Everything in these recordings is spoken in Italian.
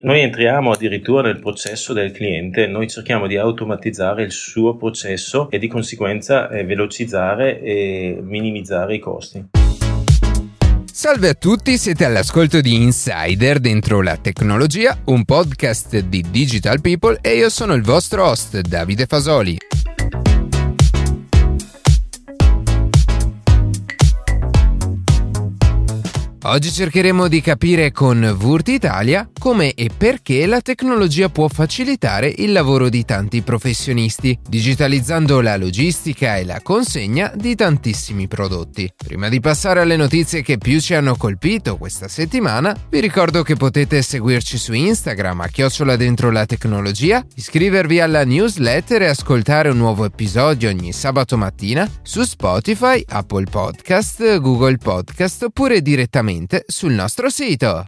Noi entriamo addirittura nel processo del cliente, noi cerchiamo di automatizzare il suo processo e di conseguenza eh, velocizzare e minimizzare i costi. Salve a tutti, siete all'ascolto di Insider dentro la tecnologia, un podcast di Digital People e io sono il vostro host Davide Fasoli. Oggi cercheremo di capire con Vurt Italia come e perché la tecnologia può facilitare il lavoro di tanti professionisti, digitalizzando la logistica e la consegna di tantissimi prodotti. Prima di passare alle notizie che più ci hanno colpito questa settimana, vi ricordo che potete seguirci su Instagram a chiocciola dentro la tecnologia, iscrivervi alla newsletter e ascoltare un nuovo episodio ogni sabato mattina su Spotify, Apple Podcast, Google Podcast oppure direttamente direttamente sul nostro sito.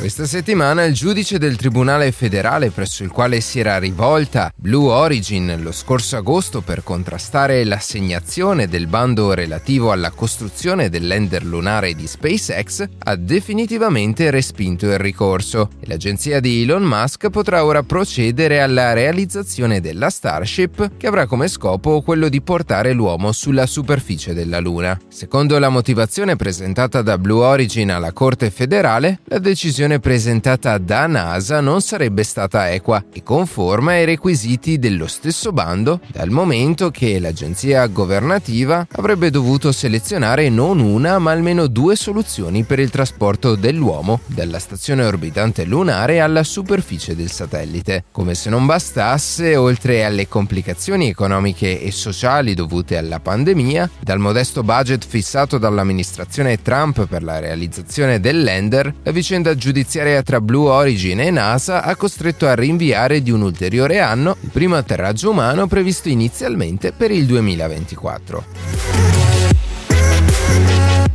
Questa settimana il giudice del Tribunale federale presso il quale si era rivolta Blue Origin lo scorso agosto per contrastare l'assegnazione del bando relativo alla costruzione del lander lunare di SpaceX ha definitivamente respinto il ricorso e l'agenzia di Elon Musk potrà ora procedere alla realizzazione della Starship che avrà come scopo quello di portare l'uomo sulla superficie della Luna. Secondo la motivazione presentata da Blue Origin alla Corte federale, la decisione presentata da NASA non sarebbe stata equa e conforme ai requisiti dello stesso bando, dal momento che l'agenzia governativa avrebbe dovuto selezionare non una ma almeno due soluzioni per il trasporto dell'uomo dalla stazione orbitante lunare alla superficie del satellite. Come se non bastasse, oltre alle complicazioni economiche e sociali dovute alla pandemia, dal modesto budget fissato dall'amministrazione Trump per la realizzazione del lander, la vicenda giudiziaria giudiziaria tra Blue Origin e NASA ha costretto a rinviare di un ulteriore anno il primo atterraggio umano previsto inizialmente per il 2024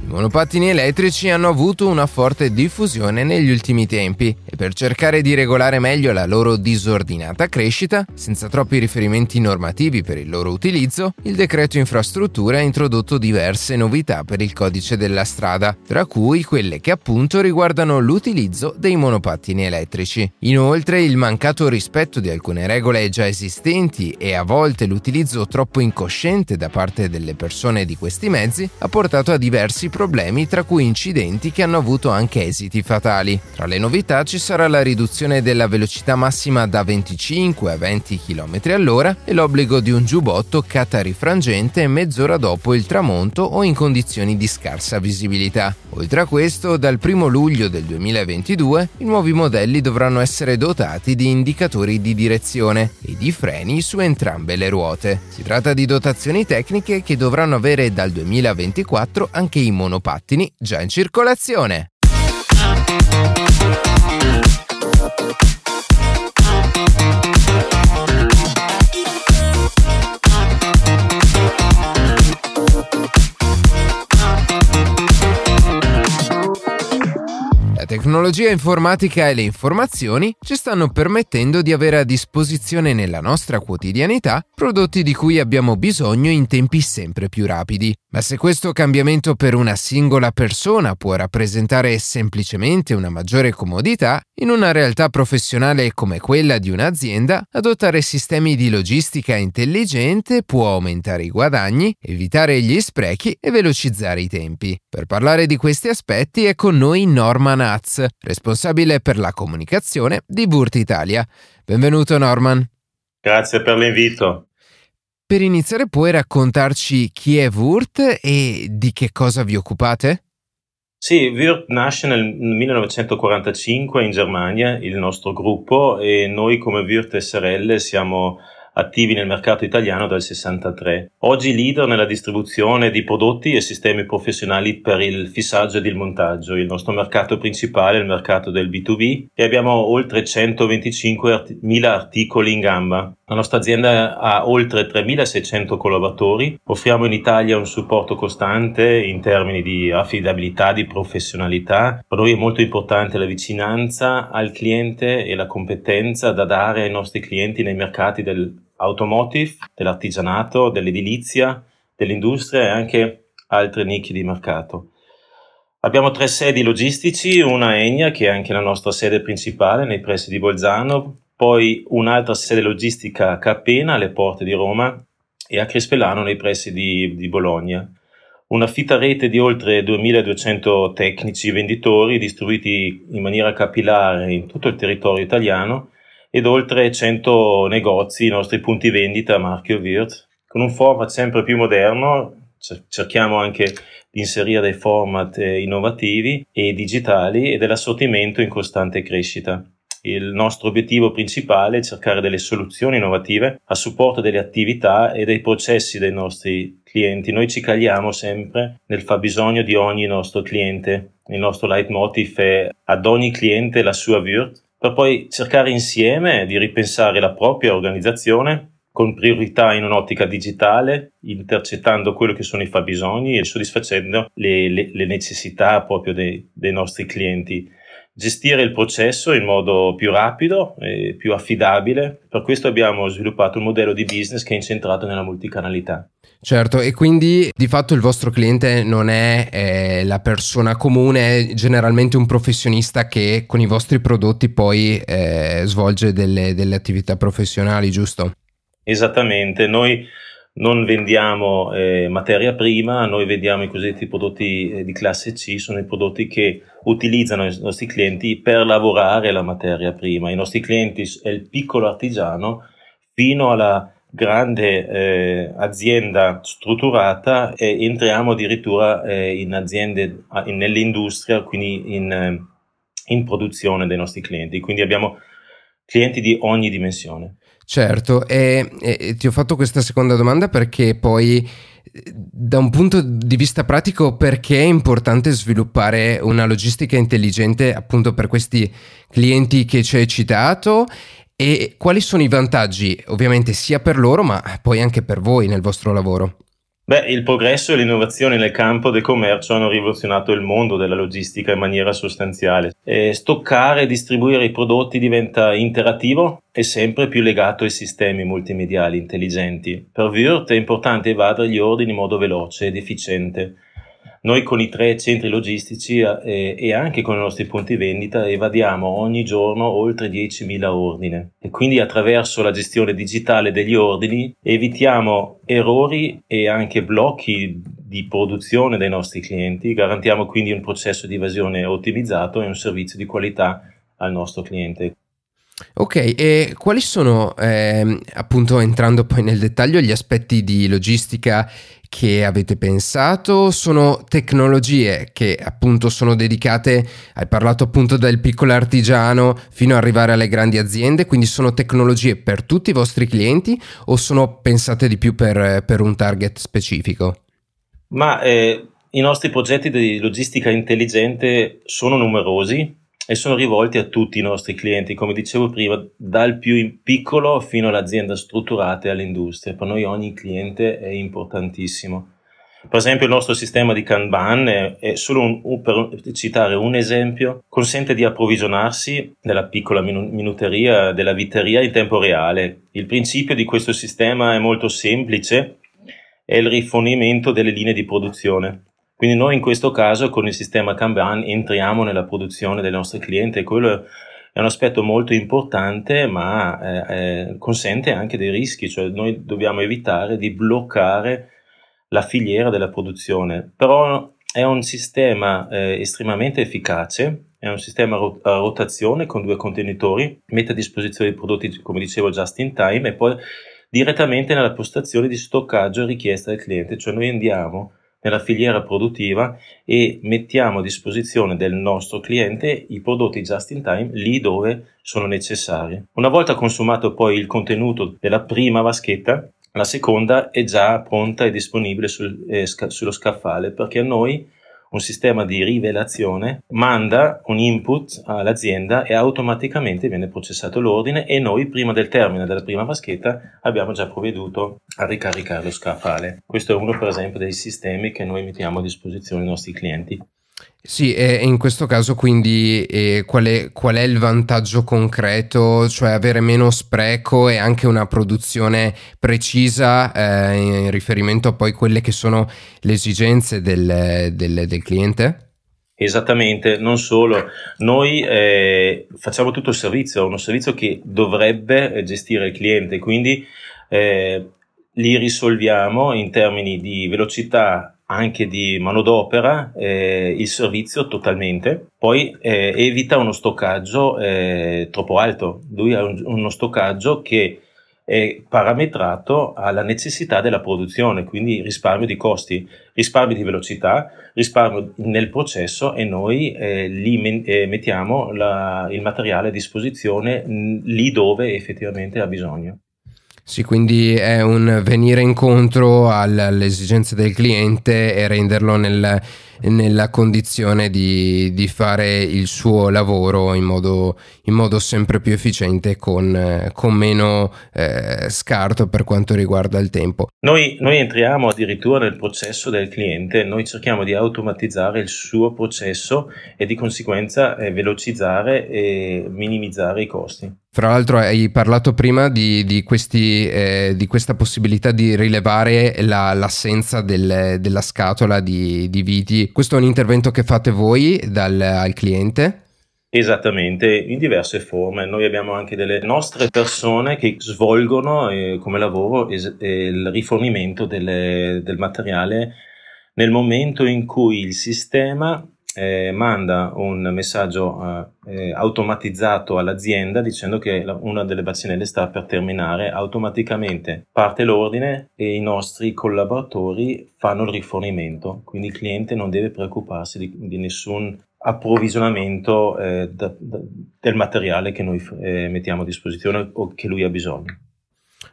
monopattini elettrici hanno avuto una forte diffusione negli ultimi tempi per cercare di regolare meglio la loro disordinata crescita, senza troppi riferimenti normativi per il loro utilizzo, il decreto infrastrutture ha introdotto diverse novità per il codice della strada, tra cui quelle che appunto riguardano l'utilizzo dei monopattini elettrici. Inoltre il mancato rispetto di alcune regole già esistenti e a volte l'utilizzo troppo incosciente da parte delle persone di questi mezzi ha portato a diversi problemi tra cui incidenti che hanno avuto anche esiti fatali. Tra le novità ci sarà la riduzione della velocità massima da 25 a 20 km all'ora e l'obbligo di un giubbotto catarifrangente mezz'ora dopo il tramonto o in condizioni di scarsa visibilità. Oltre a questo, dal 1 luglio del 2022 i nuovi modelli dovranno essere dotati di indicatori di direzione e di freni su entrambe le ruote. Si tratta di dotazioni tecniche che dovranno avere dal 2024 anche i monopattini già in circolazione. Tecnologia informatica e le informazioni ci stanno permettendo di avere a disposizione nella nostra quotidianità prodotti di cui abbiamo bisogno in tempi sempre più rapidi. Ma se questo cambiamento per una singola persona può rappresentare semplicemente una maggiore comodità, in una realtà professionale come quella di un'azienda, adottare sistemi di logistica intelligente può aumentare i guadagni, evitare gli sprechi e velocizzare i tempi. Per parlare di questi aspetti è con noi Norman Hatz, responsabile per la comunicazione di Burt Italia. Benvenuto Norman. Grazie per l'invito. Per iniziare puoi raccontarci chi è Wurt e di che cosa vi occupate? Sì, Wirt nasce nel 1945 in Germania, il nostro gruppo, e noi come Wirt SRL siamo attivi nel mercato italiano dal 63. Oggi leader nella distribuzione di prodotti e sistemi professionali per il fissaggio ed il montaggio. Il nostro mercato principale è il mercato del B2B e abbiamo oltre 125.000 articoli in gamba. La nostra azienda ha oltre 3.600 collaboratori. Offriamo in Italia un supporto costante in termini di affidabilità, di professionalità. Per noi è molto importante la vicinanza al cliente e la competenza da dare ai nostri clienti nei mercati del automotive, dell'artigianato, dell'edilizia, dell'industria e anche altre nicchie di mercato. Abbiamo tre sedi logistici, una a Egna che è anche la nostra sede principale nei pressi di Bolzano, poi un'altra sede logistica a Capena alle porte di Roma e a Crispellano nei pressi di, di Bologna. Una fitta rete di oltre 2200 tecnici venditori distribuiti in maniera capillare in tutto il territorio italiano ed oltre 100 negozi, i nostri punti vendita marchio Wirt, con un format sempre più moderno. Cerchiamo anche di inserire dei format eh, innovativi e digitali e dell'assortimento in costante crescita. Il nostro obiettivo principale è cercare delle soluzioni innovative a supporto delle attività e dei processi dei nostri clienti. Noi ci cagliamo sempre nel fabbisogno di ogni nostro cliente. Il nostro leitmotiv è ad ogni cliente la sua Wirt per poi cercare insieme di ripensare la propria organizzazione con priorità in un'ottica digitale, intercettando quello che sono i fabbisogni e soddisfacendo le, le, le necessità proprio dei, dei, nostri clienti. Gestire il processo in modo più rapido e più affidabile. Per questo abbiamo sviluppato un modello di business che è incentrato nella multicanalità. Certo, e quindi di fatto il vostro cliente non è eh, la persona comune, è generalmente un professionista che con i vostri prodotti poi eh, svolge delle, delle, attività professionali, giusto? Esattamente, noi non vendiamo eh, materia prima, noi vendiamo i cosiddetti prodotti eh, di classe C, sono i prodotti che utilizzano i nostri clienti per lavorare la materia prima. I nostri clienti è il piccolo artigiano fino alla grande eh, azienda strutturata e entriamo addirittura eh, in aziende in, nell'industria, quindi in, eh, in produzione dei nostri clienti. Quindi abbiamo clienti di ogni dimensione. Certo, e, e, ti ho fatto questa seconda domanda perché poi da un punto di vista pratico perché è importante sviluppare una logistica intelligente appunto per questi clienti che ci hai citato e quali sono i vantaggi, ovviamente sia per loro, ma poi anche per voi nel vostro lavoro? Beh, il progresso e l'innovazione nel campo del commercio hanno rivoluzionato il mondo della logistica in maniera sostanziale. E stoccare e distribuire i prodotti diventa interattivo e sempre più legato ai sistemi multimediali intelligenti. Per Wirt è importante evadere gli ordini in modo veloce ed efficiente noi con i tre centri logistici eh, e anche con i nostri punti vendita evadiamo ogni giorno oltre 10.000 ordini e quindi attraverso la gestione digitale degli ordini evitiamo errori e anche blocchi di produzione dei nostri clienti, garantiamo quindi un processo di evasione ottimizzato e un servizio di qualità al nostro cliente. Ok, e quali sono, eh, appunto entrando poi nel dettaglio, gli aspetti di logistica che avete pensato? Sono tecnologie che appunto sono dedicate, hai parlato appunto del piccolo artigiano fino ad arrivare alle grandi aziende, quindi sono tecnologie per tutti i vostri clienti o sono pensate di più per, per un target specifico? Ma eh, i nostri progetti di logistica intelligente sono numerosi e sono rivolti a tutti i nostri clienti, come dicevo prima, dal più piccolo fino all'azienda strutturata e all'industria. Per noi ogni cliente è importantissimo. Per esempio il nostro sistema di Kanban, è, è solo un, un, per citare un esempio, consente di approvvigionarsi della piccola minuteria, della vitteria in tempo reale. Il principio di questo sistema è molto semplice, è il rifornimento delle linee di produzione. Quindi noi in questo caso con il sistema Kanban entriamo nella produzione del nostro cliente e quello è un aspetto molto importante ma eh, eh, consente anche dei rischi, cioè noi dobbiamo evitare di bloccare la filiera della produzione, però è un sistema eh, estremamente efficace, è un sistema a rotazione con due contenitori, mette a disposizione i prodotti come dicevo just in time e poi direttamente nella postazione di stoccaggio richiesta del cliente, cioè noi andiamo nella filiera produttiva e mettiamo a disposizione del nostro cliente i prodotti just in time lì dove sono necessari. Una volta consumato poi il contenuto della prima vaschetta, la seconda è già pronta e disponibile sul, eh, sca- sullo scaffale perché a noi un sistema di rivelazione manda un input all'azienda e automaticamente viene processato l'ordine e noi prima del termine della prima vaschetta abbiamo già provveduto a ricaricare lo scaffale. Questo è uno per esempio dei sistemi che noi mettiamo a disposizione ai nostri clienti. Sì, e in questo caso quindi eh, qual, è, qual, è, il vantaggio concreto, cioè avere meno spreco e anche una produzione precisa eh, in riferimento a poi quelle che sono le esigenze del, del, del cliente? Esattamente, non solo, noi eh, facciamo tutto il servizio, uno servizio che dovrebbe gestire il cliente, quindi eh, li risolviamo in termini di velocità anche di manodopera eh, il servizio totalmente, poi eh, evita uno stoccaggio eh, troppo alto. Lui ha un, uno stoccaggio che è parametrato alla necessità della produzione, quindi risparmio di costi, risparmio di velocità, risparmio nel processo e noi eh, lì eh, mettiamo la, il materiale a disposizione mh, lì dove effettivamente ha bisogno. Sì, quindi è un venire incontro alle esigenze del cliente e renderlo nel, nella condizione di, di, fare il suo lavoro in modo, in modo sempre più efficiente con, con meno eh, scarto per quanto riguarda il tempo. Noi, noi entriamo addirittura nel processo del cliente, noi cerchiamo di automatizzare il suo processo e di conseguenza eh, velocizzare e minimizzare i costi. Fra l'altro hai parlato prima di, di, questi, eh, di questa possibilità di rilevare la, l'assenza del, della scatola di, di, viti. Questo è un intervento che fate voi dal, al cliente? Esattamente, in diverse forme. Noi abbiamo anche delle nostre persone che svolgono eh, come lavoro es- eh, il rifornimento delle, del materiale nel momento in cui il sistema eh, manda un messaggio eh, automatizzato all'azienda dicendo che una delle bacinelle sta per terminare, automaticamente parte l'ordine e i nostri collaboratori fanno il rifornimento, quindi il cliente non deve preoccuparsi di, di nessun approvvigionamento eh, da, da, del materiale che noi eh, mettiamo a disposizione o che lui ha bisogno.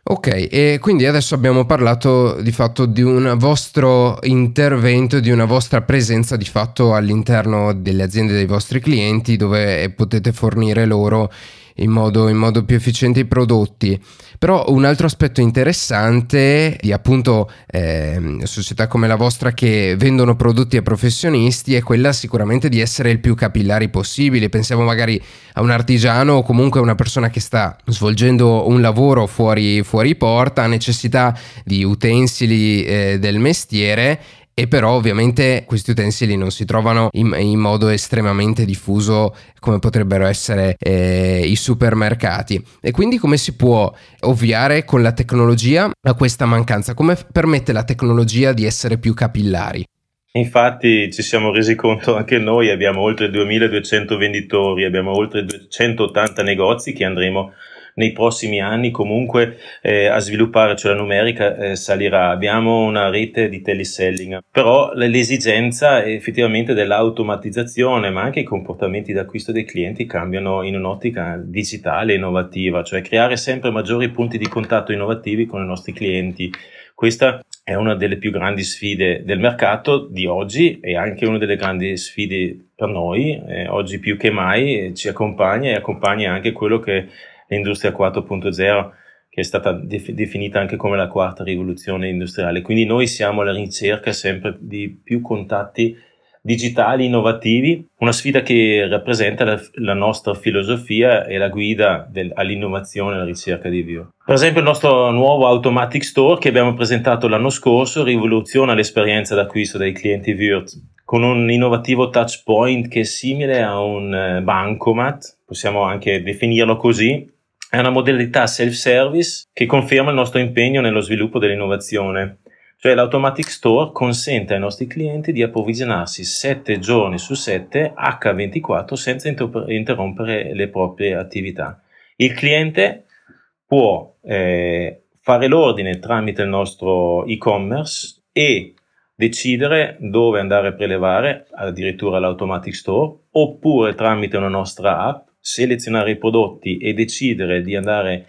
Ok, e quindi adesso abbiamo parlato di fatto di un vostro intervento, di una vostra presenza di fatto all'interno delle aziende dei vostri clienti dove potete fornire loro in modo, in modo più efficiente i prodotti. Però un altro aspetto interessante di appunto eh, società come la vostra che vendono prodotti a professionisti è quella sicuramente di essere il più capillari possibile. Pensiamo magari a un artigiano o comunque a una persona che sta svolgendo un lavoro fuori, fuori porta, ha necessità di utensili eh, del mestiere e però ovviamente questi utensili non si trovano in, in modo estremamente diffuso come potrebbero essere eh, i supermercati. E quindi come si può ovviare con la tecnologia a questa mancanza? Come permette la tecnologia di essere più capillari? Infatti ci siamo resi conto anche noi, abbiamo oltre 2200 venditori, abbiamo oltre 280 negozi che andremo nei prossimi anni comunque eh, a sviluppare, cioè la numerica eh, salirà. Abbiamo una rete di teleselling, però l'esigenza effettivamente dell'automatizzazione, ma anche i comportamenti d'acquisto dei clienti cambiano in un'ottica digitale innovativa, cioè creare sempre maggiori punti di contatto innovativi con i nostri clienti. Questa è una delle più grandi sfide del mercato di oggi e anche una delle grandi sfide per noi, eh, oggi più che mai eh, ci accompagna e accompagna anche quello che l'industria 4.0 che è stata def- definita anche come la quarta rivoluzione industriale. Quindi noi siamo alla ricerca sempre di più contatti digitali innovativi, una sfida che rappresenta la, la nostra filosofia e la guida del, all'innovazione e alla ricerca di Vio. Per esempio il nostro nuovo Automatic Store che abbiamo presentato l'anno scorso rivoluziona l'esperienza d'acquisto dei clienti Virt con un innovativo touch point che è simile a un eh, bancomat, possiamo anche definirlo così, è una modalità self-service che conferma il nostro impegno nello sviluppo dell'innovazione. Cioè l'Automatic Store consente ai nostri clienti di approvvigionarsi 7 giorni su 7 H24 senza interrompere le proprie attività. Il cliente può eh, fare l'ordine tramite il nostro e-commerce e decidere dove andare a prelevare, addirittura l'Automatic Store, oppure tramite una nostra app selezionare i prodotti e decidere di andare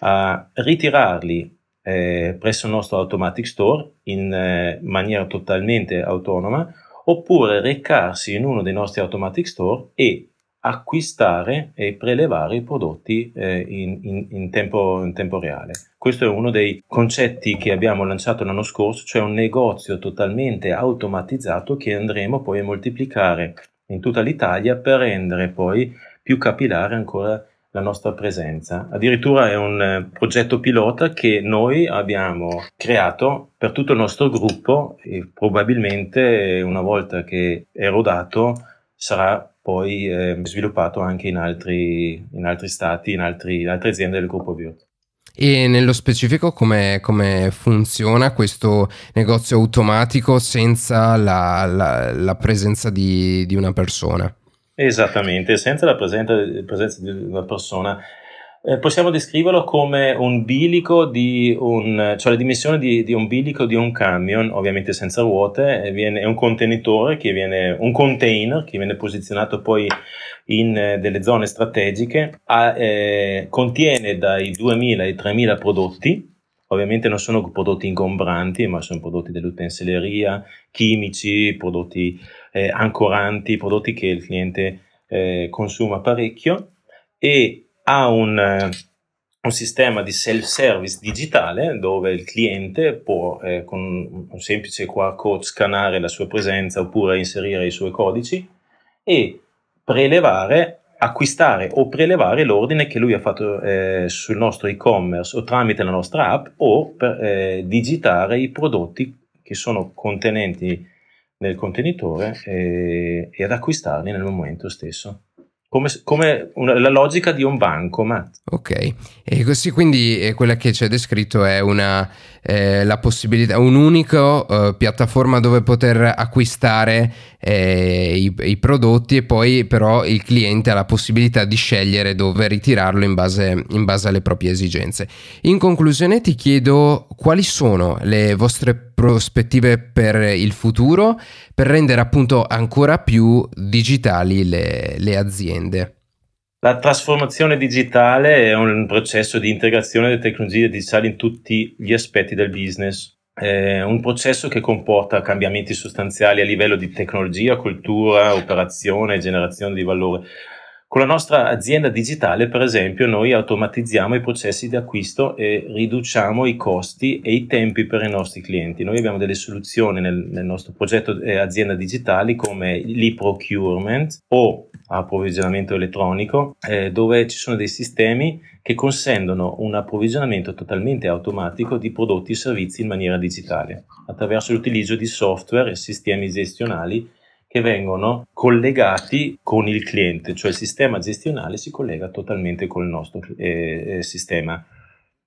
a ritirarli eh, presso il nostro Automatic Store in eh, maniera totalmente autonoma, oppure recarsi in uno dei nostri Automatic Store e acquistare e prelevare i prodotti eh, in, in, in, tempo, in, tempo, reale. Questo è uno dei concetti che abbiamo lanciato l'anno scorso, cioè un negozio totalmente automatizzato che andremo poi a moltiplicare in tutta l'Italia per rendere poi più capillare ancora la nostra presenza. Addirittura è un eh, progetto pilota che noi abbiamo creato per tutto il nostro gruppo e probabilmente una volta che è rodato sarà poi eh, sviluppato anche in altri, in altri stati, in, altri, in, altre aziende del gruppo Virt. E nello specifico come, funziona questo negozio automatico senza la, la, la presenza di, di, una persona? Esattamente, senza la presenza, presenza di una persona. Eh, possiamo descriverlo come un bilico di un, cioè la dimensione di, di, un bilico di un camion, ovviamente senza ruote, viene, è un contenitore che viene, un container che viene posizionato poi in eh, delle zone strategiche, ha, eh, contiene dai 2000 ai 3000 prodotti, ovviamente non sono prodotti ingombranti, ma sono prodotti dell'utensileria, chimici, prodotti eh, ancoranti, prodotti che il cliente eh, consuma parecchio e ha un, eh, un sistema di self-service digitale dove il cliente può eh, con un semplice QR code scannare la sua presenza oppure inserire i suoi codici e prelevare, acquistare o prelevare l'ordine che lui ha fatto eh, sul nostro e-commerce o tramite la nostra app o per eh, digitare i prodotti che sono contenenti nel contenitore eh, e ad acquistarli nel momento stesso come, come una, la logica di un banco. Matt. Ok, e così quindi eh, quella che c'è descritto è una, eh, la possibilità, un'unica eh, piattaforma dove poter acquistare eh, i, i, prodotti e poi però il cliente ha la possibilità di scegliere dove ritirarlo in base, in base alle proprie esigenze. In conclusione ti chiedo quali sono le vostre prospettive per il futuro per rendere appunto ancora più digitali le, le aziende. La trasformazione digitale è un processo di integrazione delle tecnologie digitali in tutti gli aspetti del business. È un processo che comporta cambiamenti sostanziali a livello di tecnologia, cultura, operazione e generazione di valore. Con la nostra azienda digitale, per esempio, noi automatizziamo i processi di acquisto e riduciamo i costi e i tempi per i nostri clienti. Noi abbiamo delle soluzioni nel, nel nostro progetto eh, azienda digitali come l'e-procurement o approvvigionamento elettronico, eh, dove ci sono dei sistemi che consentono un approvvigionamento totalmente automatico di prodotti e servizi in maniera digitale attraverso l'utilizzo di software e sistemi gestionali che vengono collegati con il cliente, cioè il sistema gestionale si collega totalmente con il nostro eh, eh, sistema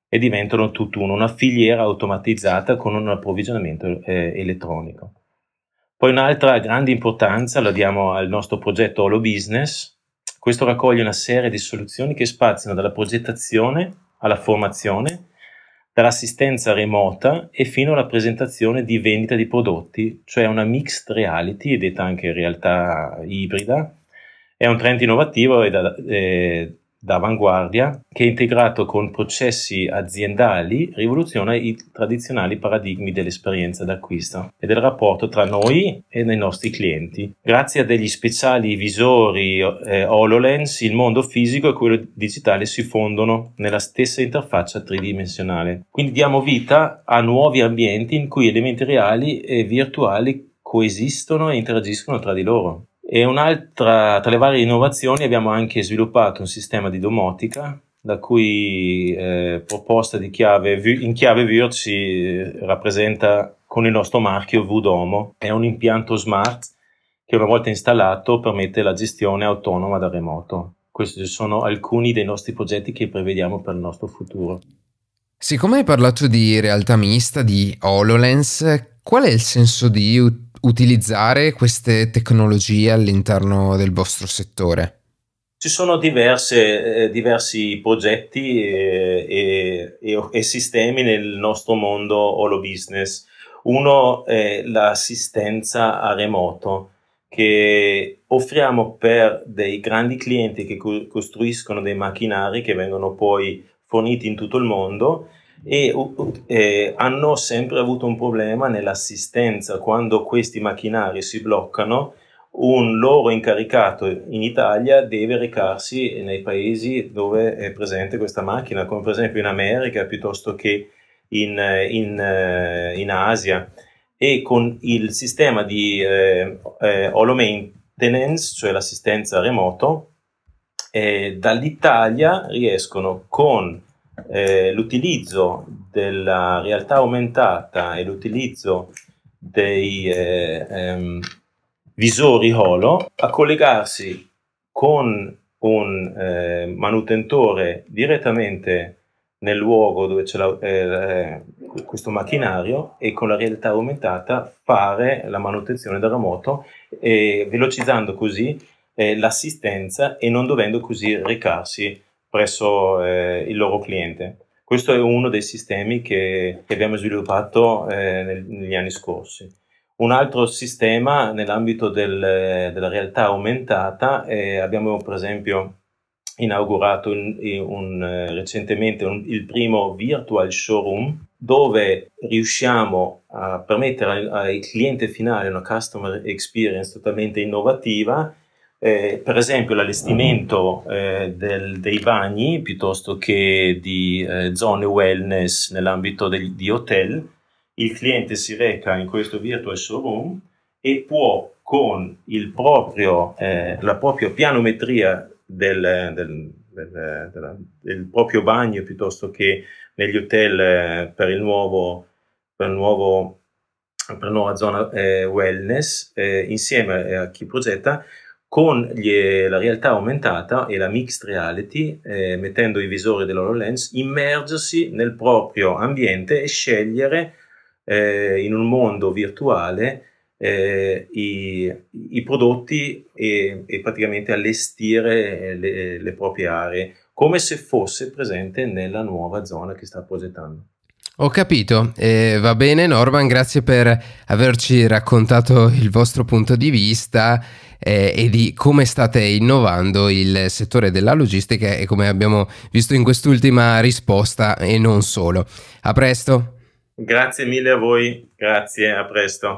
e diventano tutt'uno, una filiera automatizzata con un approvvigionamento eh, elettronico. Poi un'altra grande importanza la diamo al nostro progetto Holo Business. Questo raccoglie una serie di soluzioni che spaziano dalla progettazione alla formazione dall'assistenza remota e fino alla presentazione di vendita di prodotti, cioè una mixed reality, detta anche realtà ibrida. È un trend innovativo e da, eh, d'avanguardia che integrato con processi aziendali rivoluziona i tradizionali paradigmi dell'esperienza d'acquisto e del rapporto tra noi e i nostri clienti. Grazie a degli speciali visori eh, HoloLens, il mondo fisico e quello digitale si fondono nella stessa interfaccia tridimensionale. Quindi diamo vita a nuovi ambienti in cui elementi reali e virtuali coesistono e interagiscono tra di loro. E un'altra, tra le varie innovazioni abbiamo anche sviluppato un sistema di domotica la cui eh, proposta chiave in chiave VIRT si eh, rappresenta con il nostro marchio VDomo. È un impianto smart che una volta installato permette la gestione autonoma da remoto. Questi sono alcuni dei nostri progetti che prevediamo per il nostro futuro. Siccome hai parlato di realtà mista, di HoloLens, qual è il senso di utilizzare queste tecnologie all'interno del vostro settore? Ci sono diverse, eh, diversi progetti e, e, e, sistemi nel nostro mondo holo business. Uno è l'assistenza a remoto che offriamo per dei grandi clienti che costruiscono dei macchinari che vengono poi forniti in tutto il mondo e eh, hanno sempre avuto un problema nell'assistenza quando questi macchinari si bloccano un loro incaricato in Italia deve recarsi nei paesi dove è presente questa macchina, come per esempio in America piuttosto che in, in, eh, in Asia. E con il sistema di eh, eh, maintenance, cioè l'assistenza remoto, eh, dall'Italia riescono con eh, l'utilizzo della realtà aumentata e l'utilizzo dei eh, ehm, visori holo a collegarsi con un eh, manutentore direttamente nel luogo dove c'è la, eh, questo macchinario e con la realtà aumentata fare la manutenzione da remoto, eh, velocizzando così eh, l'assistenza e non dovendo così recarsi presso eh, il loro cliente. Questo è uno dei sistemi che, che abbiamo sviluppato eh, nel, negli anni scorsi. Un altro sistema nell'ambito del, della realtà aumentata, eh, abbiamo per esempio inaugurato un, un, eh, recentemente un, il primo virtual showroom dove riusciamo a permettere al, al cliente finale una customer experience totalmente innovativa eh, per esempio l'allestimento eh, del, dei bagni piuttosto che di eh, zone wellness nell'ambito del, di hotel il cliente si reca in questo virtual showroom e può con proprio, eh, la propria pianometria del, del, del, proprio bagno piuttosto che negli hotel eh, per il nuovo, per il nuovo per nuova zona eh, wellness eh, insieme a chi progetta con gli, la realtà aumentata e la mixed reality, eh, mettendo i visori dell'HoloLens, immergersi nel proprio ambiente e scegliere eh, in un mondo virtuale eh, i, i, prodotti e, e, praticamente allestire le, le proprie aree come se fosse presente nella nuova zona che sta progettando. Ho capito, eh, va bene Norman, grazie per averci raccontato il vostro punto di vista eh, e di come state innovando il settore della logistica e come abbiamo visto in quest'ultima risposta e non solo. A presto. Grazie mille a voi, grazie, a presto.